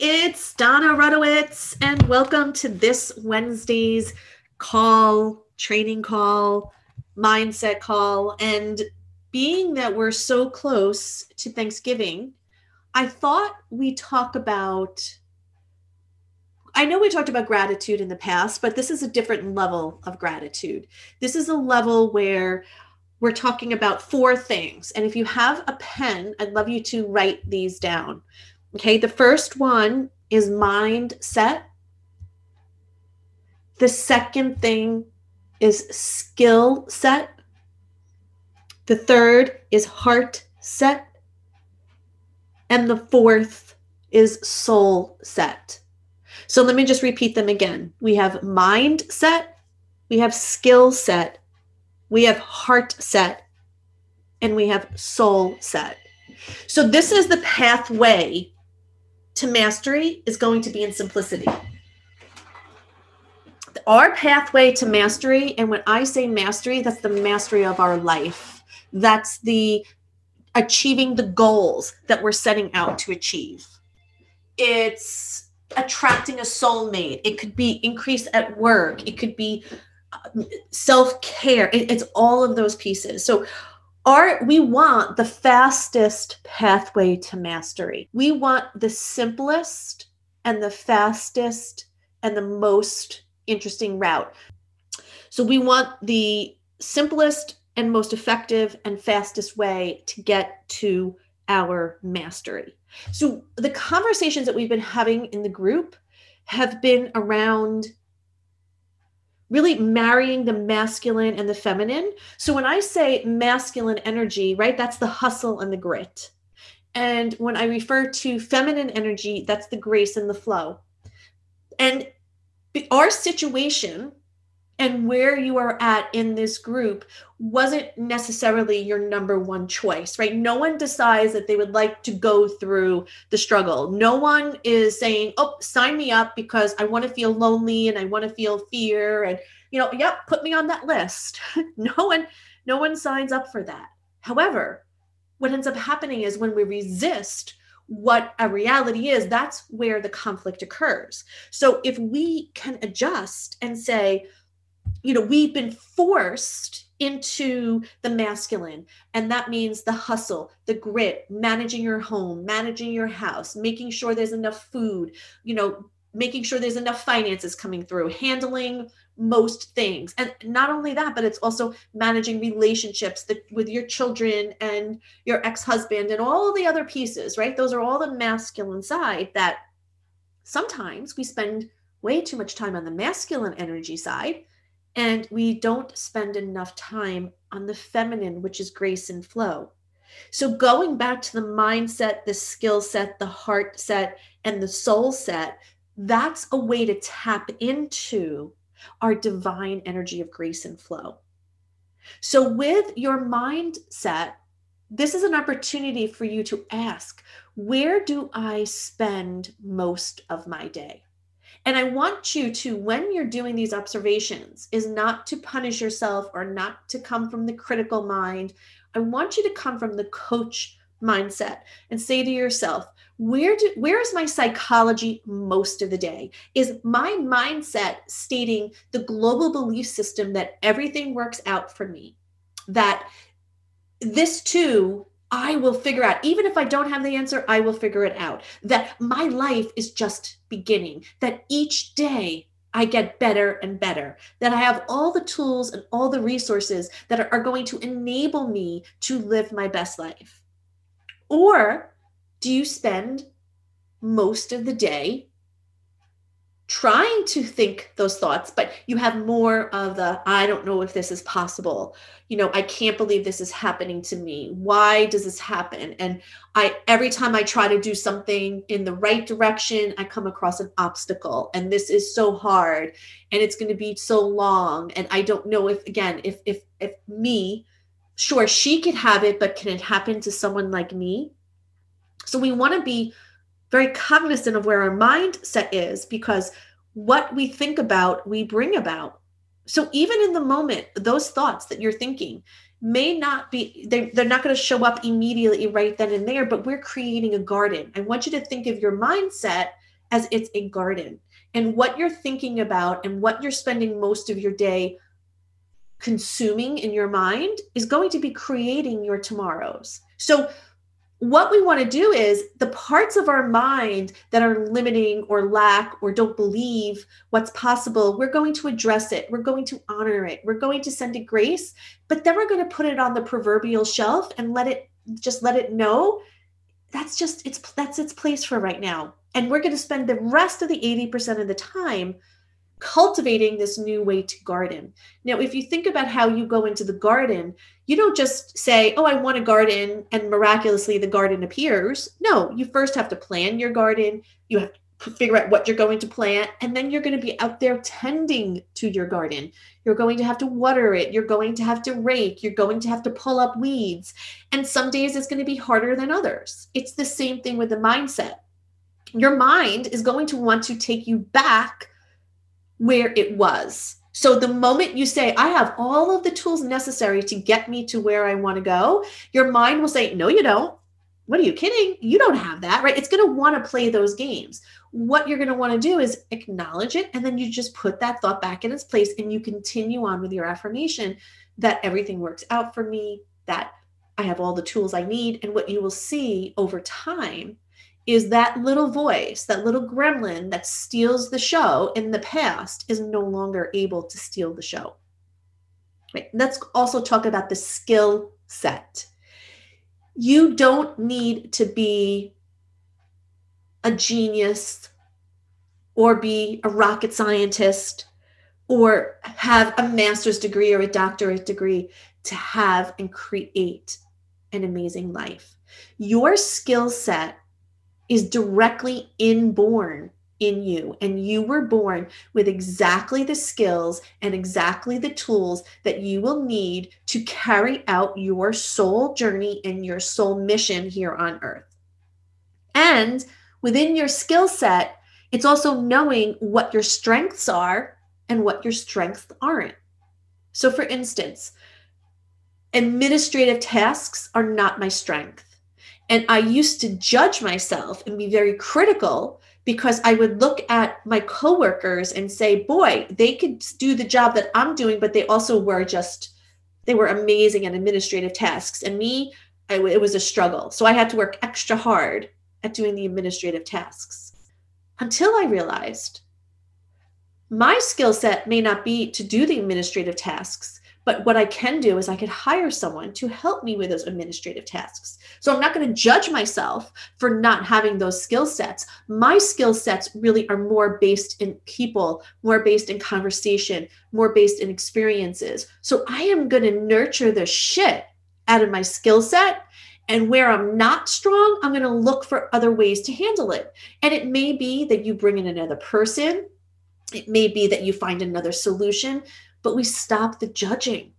it's Donna Rutowicz, and welcome to this Wednesday's call, training call, mindset call. And being that we're so close to Thanksgiving, I thought we talk about. I know we talked about gratitude in the past, but this is a different level of gratitude. This is a level where we're talking about four things. And if you have a pen, I'd love you to write these down. Okay, the first one is mindset. The second thing is skill set. The third is heart set. And the fourth is soul set. So let me just repeat them again. We have mindset, we have skill set, we have heart set, and we have soul set. So this is the pathway to mastery is going to be in simplicity. Our pathway to mastery, and when I say mastery, that's the mastery of our life. That's the achieving the goals that we're setting out to achieve. It's attracting a soulmate. It could be increase at work. It could be uh, self care. It's all of those pieces. So, our we want the fastest pathway to mastery. We want the simplest and the fastest and the most interesting route. So we want the simplest and most effective and fastest way to get to our mastery. So the conversations that we've been having in the group have been around really marrying the masculine and the feminine. So when I say masculine energy, right, that's the hustle and the grit. And when I refer to feminine energy, that's the grace and the flow. And our situation and where you are at in this group wasn't necessarily your number one choice, right? No one decides that they would like to go through the struggle. No one is saying, oh, sign me up because I want to feel lonely and I want to feel fear. And, you know, yep, put me on that list. no one, no one signs up for that. However, what ends up happening is when we resist what a reality is, that's where the conflict occurs. So if we can adjust and say, you know, we've been forced into the masculine, and that means the hustle, the grit, managing your home, managing your house, making sure there's enough food, you know, making sure there's enough finances coming through, handling most things. And not only that, but it's also managing relationships that, with your children and your ex husband and all the other pieces, right? Those are all the masculine side that sometimes we spend way too much time on the masculine energy side and we don't spend enough time on the feminine, which is grace and flow. So, going back to the mindset, the skill set, the heart set, and the soul set, that's a way to tap into our divine energy of grace and flow. So, with your mindset, this is an opportunity for you to ask where do I spend most of my day? And I want you to, when you're doing these observations, is not to punish yourself or not to come from the critical mind. I want you to come from the coach mindset and say to yourself, where do where is my psychology most of the day? Is my mindset stating the global belief system that everything works out for me? That this too I will figure out, even if I don't have the answer, I will figure it out. That my life is just beginning, that each day I get better and better, that I have all the tools and all the resources that are going to enable me to live my best life. Or do you spend most of the day trying to think those thoughts, but you have more of the, I don't know if this is possible. You know, I can't believe this is happening to me. Why does this happen? And I, every time I try to do something in the right direction, I come across an obstacle. And this is so hard and it's going to be so long. And I don't know if, again, if, if, if me, sure, she could have it, but can it happen to someone like me? So we want to be very cognizant of where our mindset is because what we think about, we bring about. So even in the moment, those thoughts that you're thinking may not be, they're, they're not going to show up immediately right then and there, but we're creating a garden. I want you to think of your mindset as it's a garden. And what you're thinking about and what you're spending most of your day consuming in your mind is going to be creating your tomorrows. So, what we want to do is the parts of our mind that are limiting or lack or don't believe what's possible, we're going to address it. We're going to honor it. We're going to send it grace, but then we're going to put it on the proverbial shelf and let it just let it know that's just it's that's its place for right now. And we're going to spend the rest of the 80% of the time cultivating this new way to garden. Now, if you think about how you go into the garden, you don't just say, Oh, I want a garden, and miraculously the garden appears. No, you first have to plan your garden. You have to figure out what you're going to plant, and then you're going to be out there tending to your garden. You're going to have to water it. You're going to have to rake. You're going to have to pull up weeds. And some days it's going to be harder than others. It's the same thing with the mindset. Your mind is going to want to take you back where it was. So the moment you say, I have all of the tools necessary to get me to where I want to go, your mind will say, No, you don't. What are you kidding? You don't have that, right? It's going to want to play those games. What you're going to want to do is acknowledge it, and then you just put that thought back in its place and you continue on with your affirmation that everything works out for me, that I have all the tools I need. And what you will see over time is that little voice, that little gremlin that steals the show in the past is no longer able to steal the show. Right. Let's also talk about the skill set. You don't need to be a genius or be a rocket scientist or have a master's degree or a doctorate degree to have and create an amazing life. Your skill set is directly inborn in you and you were born with exactly the skills and exactly the tools that you will need to carry out your soul journey and your soul mission here on earth. And within your skill set, it's also knowing what your strengths are and what your strengths aren't. So, for instance, administrative tasks are not my strength. And I used to judge myself and be very critical because I would look at my coworkers and say, boy, they could do the job that I'm doing, but they also were just, they were amazing at administrative tasks. And me, I, it was a struggle. So I had to work extra hard at doing the administrative tasks until I realized my skill set may not be to do the administrative tasks, but what I can do is I could hire someone to help me with those administrative tasks. So I'm not going to judge myself for not having those skill sets. My skill sets really are more based in people, more based in conversation, more based in experiences. So I am going to nurture the shit out of my skill set. And where I'm not strong, I'm going to look for other ways to handle it. And it may be that you bring in another person. It may be that you find another solution but we stop the judging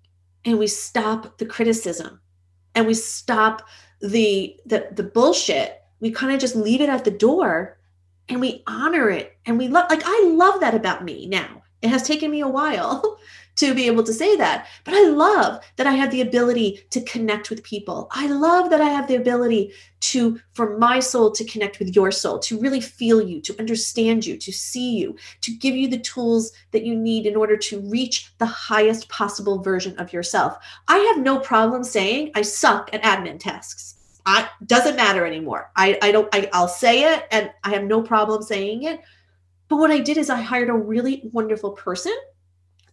and we stop the criticism and we stop the the, the bullshit. We kind of just leave it at the door and we honor it and we love like i love that about me now. It has taken me a while to be able to say that. But I love that I have the ability to connect with people. I love that I have the ability to, for my soul, to connect with your soul, to really feel you, to understand you, to see you, to give you the tools that you need in order to reach the highest possible version of yourself. I have no problem saying I suck at admin tasks. I doesn't matter anymore. I, I don't I, I'll say it and I have no problem saying it. But what I did is I hired a really wonderful person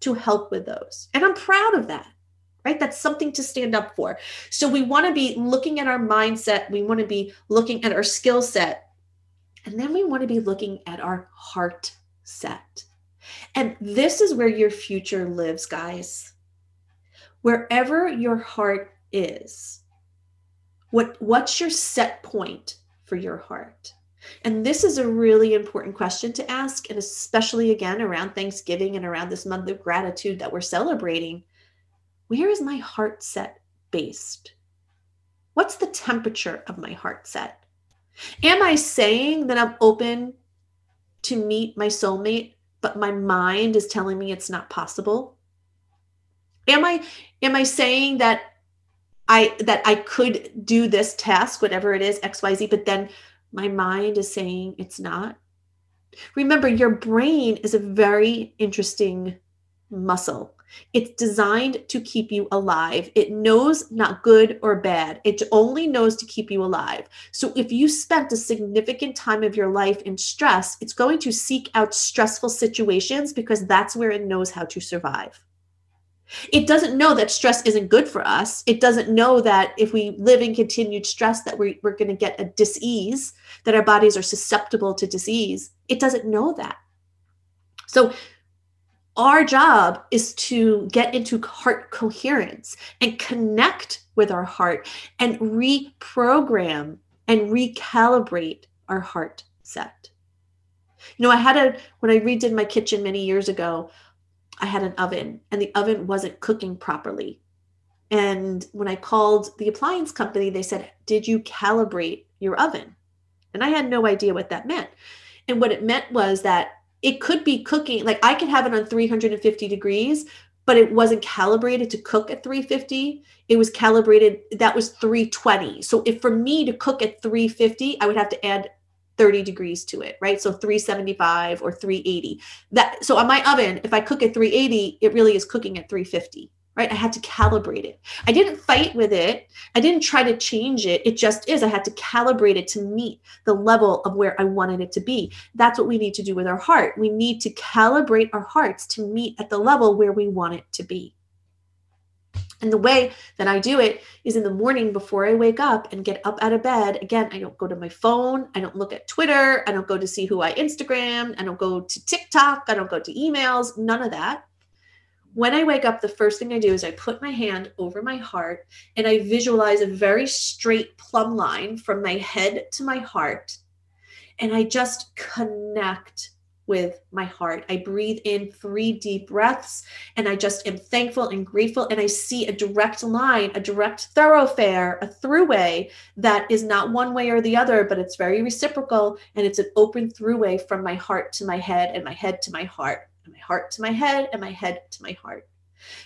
to help with those. And I'm proud of that, right? That's something to stand up for. So we want to be looking at our mindset, we want to be looking at our skill set, and then we want to be looking at our heart set. And this is where your future lives, guys. Wherever your heart is, what, what's your set point for your heart? And this is a really important question to ask, and especially again around Thanksgiving and around this month of gratitude that we're celebrating. Where is my heart set based? What's the temperature of my heart set? Am I saying that I'm open to meet my soulmate, but my mind is telling me it's not possible? Am I am I saying that I that I could do this task, whatever it is, XYZ, but then my mind is saying it's not. Remember, your brain is a very interesting muscle. It's designed to keep you alive. It knows not good or bad. It only knows to keep you alive. So if you spent a significant time of your life in stress, it's going to seek out stressful situations because that's where it knows how to survive. It doesn't know that stress isn't good for us. It doesn't know that if we live in continued stress that we're, we're going to get a disease, that our bodies are susceptible to disease. It doesn't know that. So our job is to get into heart coherence and connect with our heart and reprogram and recalibrate our heart set. You know, I had a, when I redid my kitchen many years ago, I had an oven and the oven wasn't cooking properly. And when I called the appliance company, they said, Did you calibrate your oven? And I had no idea what that meant. And what it meant was that it could be cooking, like I could have it on 350 degrees, but it wasn't calibrated to cook at 350. It was calibrated, that was 320. So if for me to cook at 350, I would have to add 30 degrees to it, right? So 375 or 380. That so on my oven, if I cook at 380, it really is cooking at 350, right? I had to calibrate it. I didn't fight with it. I didn't try to change it. It just is. I had to calibrate it to meet the level of where I wanted it to be. That's what we need to do with our heart. We need to calibrate our hearts to meet at the level where we want it to be. And the way that I do it is in the morning before I wake up and get up out of bed. Again, I don't go to my phone. I don't look at Twitter. I don't go to see who I Instagram. I don't go to TikTok. I don't go to emails. None of that. When I wake up, the first thing I do is I put my hand over my heart and I visualize a very straight plumb line from my head to my heart. And I just connect with my heart. I breathe in three deep breaths and I just am thankful and grateful. And I see a direct line, a direct thoroughfare, a throughway that is not one way or the other, but it's very reciprocal and it's an open throughway from my heart to my head and my head to my heart and my heart to my head and my head to my heart.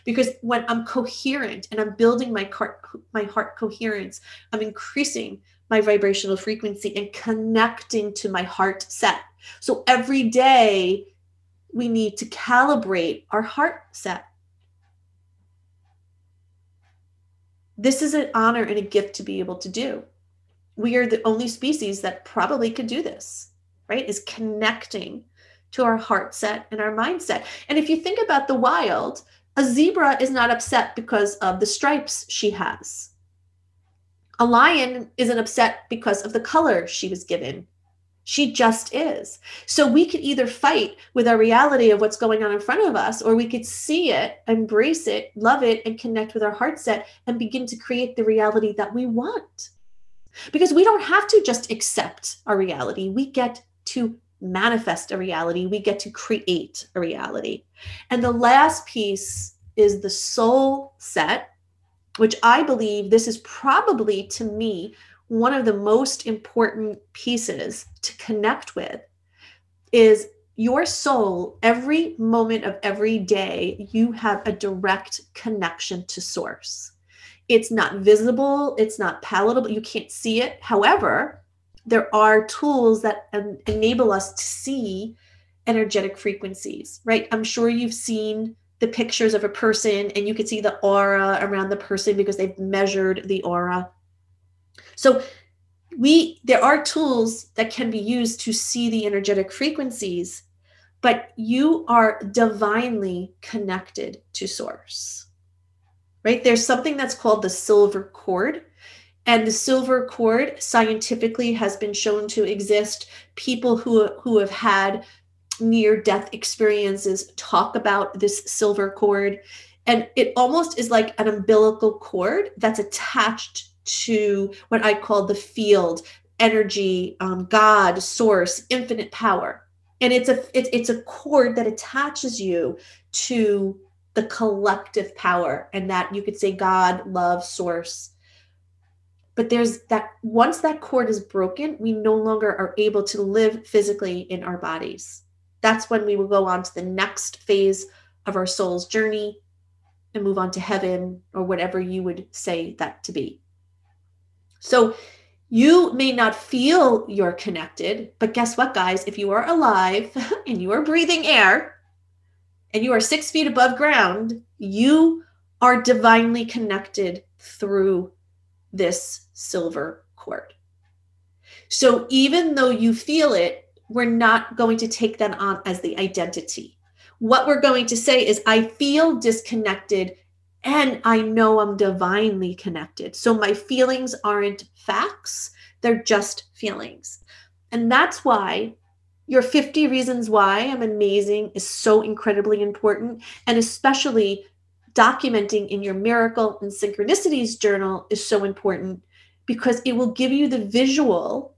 Because when I'm coherent and I'm building my heart, my heart coherence, I'm increasing my vibrational frequency and connecting to my heart set so every day we need to calibrate our heart set. This is an honor and a gift to be able to do. We are the only species that probably could do this, right? Is connecting to our heart set and our mindset. And if you think about the wild, a zebra is not upset because of the stripes she has. A lion isn't upset because of the color she was given she just is. So we could either fight with our reality of what's going on in front of us, or we could see it, embrace it, love it, and connect with our heart set and begin to create the reality that we want. Because we don't have to just accept our reality, we get to manifest a reality, we get to create a reality. And the last piece is the soul set, which I believe this is probably to me one of the most important pieces to connect with is your soul. Every moment of every day you have a direct connection to source. It's not visible it's not palatable you can't see it. However there are tools that enable us to see energetic frequencies right? I'm sure you've seen the pictures of a person and you can see the aura around the person because they've measured the aura so we there are tools that can be used to see the energetic frequencies, but you are divinely connected to source. Right? There's something that's called the silver cord. And the silver cord scientifically has been shown to exist. People who, who have had near death experiences talk about this silver cord. And it almost is like an umbilical cord that's attached to what I call the field, energy, um, God, source, infinite power. And it's a it's, it's a cord that attaches you to the collective power, and that you could say God, love, source. But there's that once that cord is broken, we no longer are able to live physically in our bodies. That's when we will go on to the next phase of our soul's journey and move on to heaven or whatever you would say that to be. So You may not feel you're connected, but guess what, guys? If you are alive and you are breathing air and you are six feet above ground, you are divinely connected through this silver cord. So even though you feel it, we're not going to take that on as the identity. What we're going to say is, I feel disconnected and I know I'm divinely connected. So my feelings aren't facts, they're just feelings. And that's why your 50 reasons why I'm amazing is so incredibly important. And especially documenting in your miracle and synchronicities journal is so important because it will give you the visual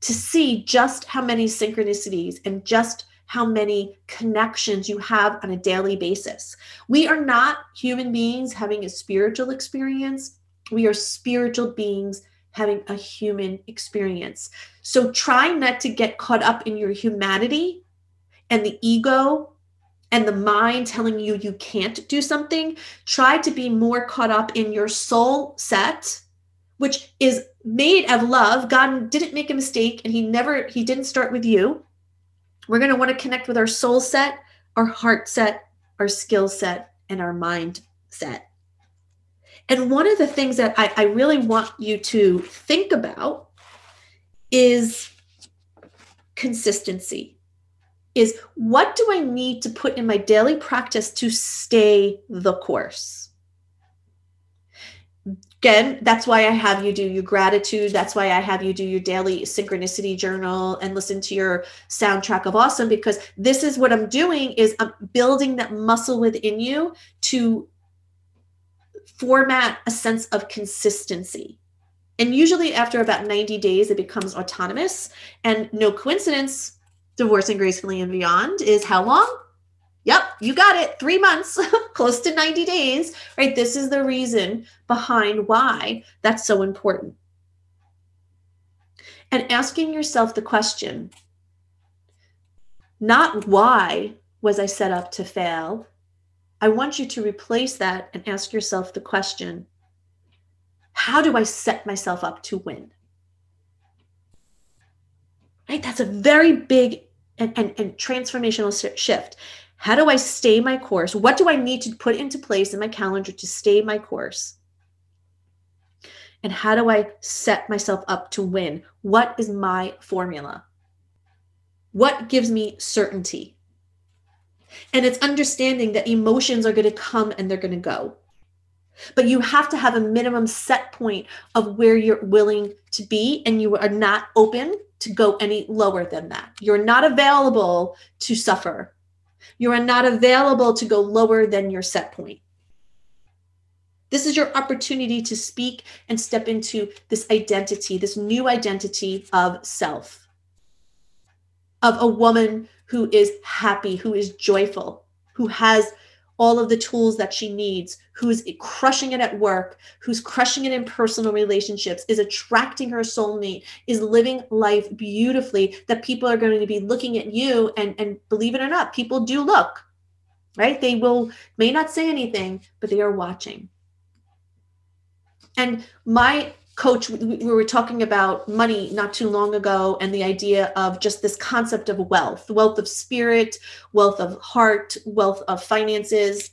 to see just how many synchronicities and just how many connections you have on a daily basis. We are not human beings having a spiritual experience, we are spiritual beings having a human experience. So try not to get caught up in your humanity and the ego and the mind telling you you can't do something. Try to be more caught up in your soul set, which is made of love. God didn't make a mistake and he never he didn't start with you. We're going to want to connect with our soul set, our heart set, our skill set, and our mind set. And one of the things that I, I really want you to think about is consistency. Is what do I need to put in my daily practice to stay the course? Again that's why i have you do your gratitude. That's why i have you do your daily synchronicity journal and listen to your soundtrack of awesome because this is what i'm doing is i'm building that muscle within you to format a sense of consistency. And usually after about 90 days it becomes autonomous. And no coincidence divorcing gracefully and beyond is how long Yep, you got it. Three months, close to 90 days, right? This is the reason behind why that's so important. And asking yourself the question not why was I set up to fail? I want you to replace that and ask yourself the question how do I set myself up to win? Right? That's a very big and, and, and transformational shift. How do I stay my course? What do I need to put into place in my calendar to stay my course? And how do I set myself up to win? What is my formula? What gives me certainty? And it's understanding that emotions are going to come and they're going to go. But you have to have a minimum set point of where you're willing to be, and you are not open to go any lower than that. You're not available to suffer. You are not available to go lower than your set point. This is your opportunity to speak and step into this identity, this new identity of self, of a woman who is happy, who is joyful, who has all of the tools that she needs, who's crushing it at work, who's crushing it in personal relationships, is attracting her soulmate, is living life beautifully, that people are going to be looking at you and, and believe it or not, people do look, right? They will may not say anything, but they are watching. And my coach we were talking about money not too long ago and the idea of just this concept of wealth wealth of spirit wealth of heart wealth of finances.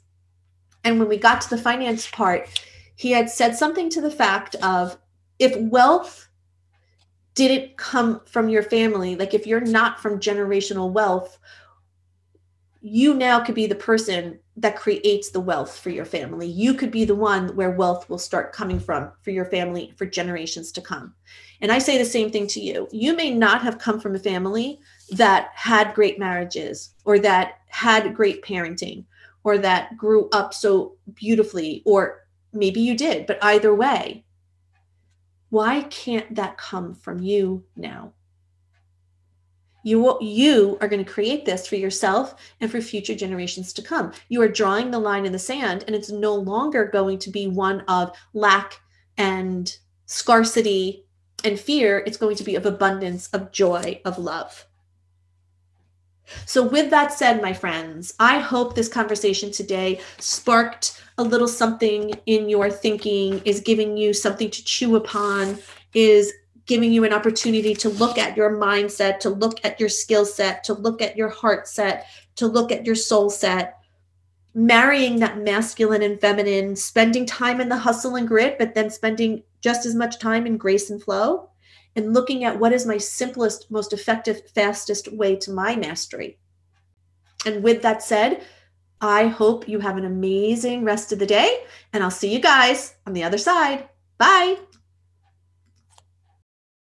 And when we got to the finance part he had said something to the fact of if wealth didn't come from your family like if you're not from generational wealth you now could be the person that creates the wealth for your family. You could be the one where wealth will start coming from for your family for generations to come. And I say the same thing to you. You may not have come from a family that had great marriages or that had great parenting or that grew up so beautifully, or maybe you did, but either way, why can't that come from you now? You, you are going to create this for yourself and for future generations to come. You are drawing the line in the sand, and it's no longer going to be one of lack and scarcity and fear. It's going to be of abundance, of joy, of love. So, with that said, my friends, I hope this conversation today sparked a little something in your thinking, is giving you something to chew upon, is giving you an opportunity to look at your mindset, to look at your skill set, to look at your heart set, to look at your soul set. Marrying that masculine and feminine, spending time in the hustle and grit, but then spending just as much time in grace and flow, and looking at what is my simplest, most effective, fastest way to my mastery. And with that said, I hope you have an amazing rest of the day, and I'll see you guys on the other side. Bye.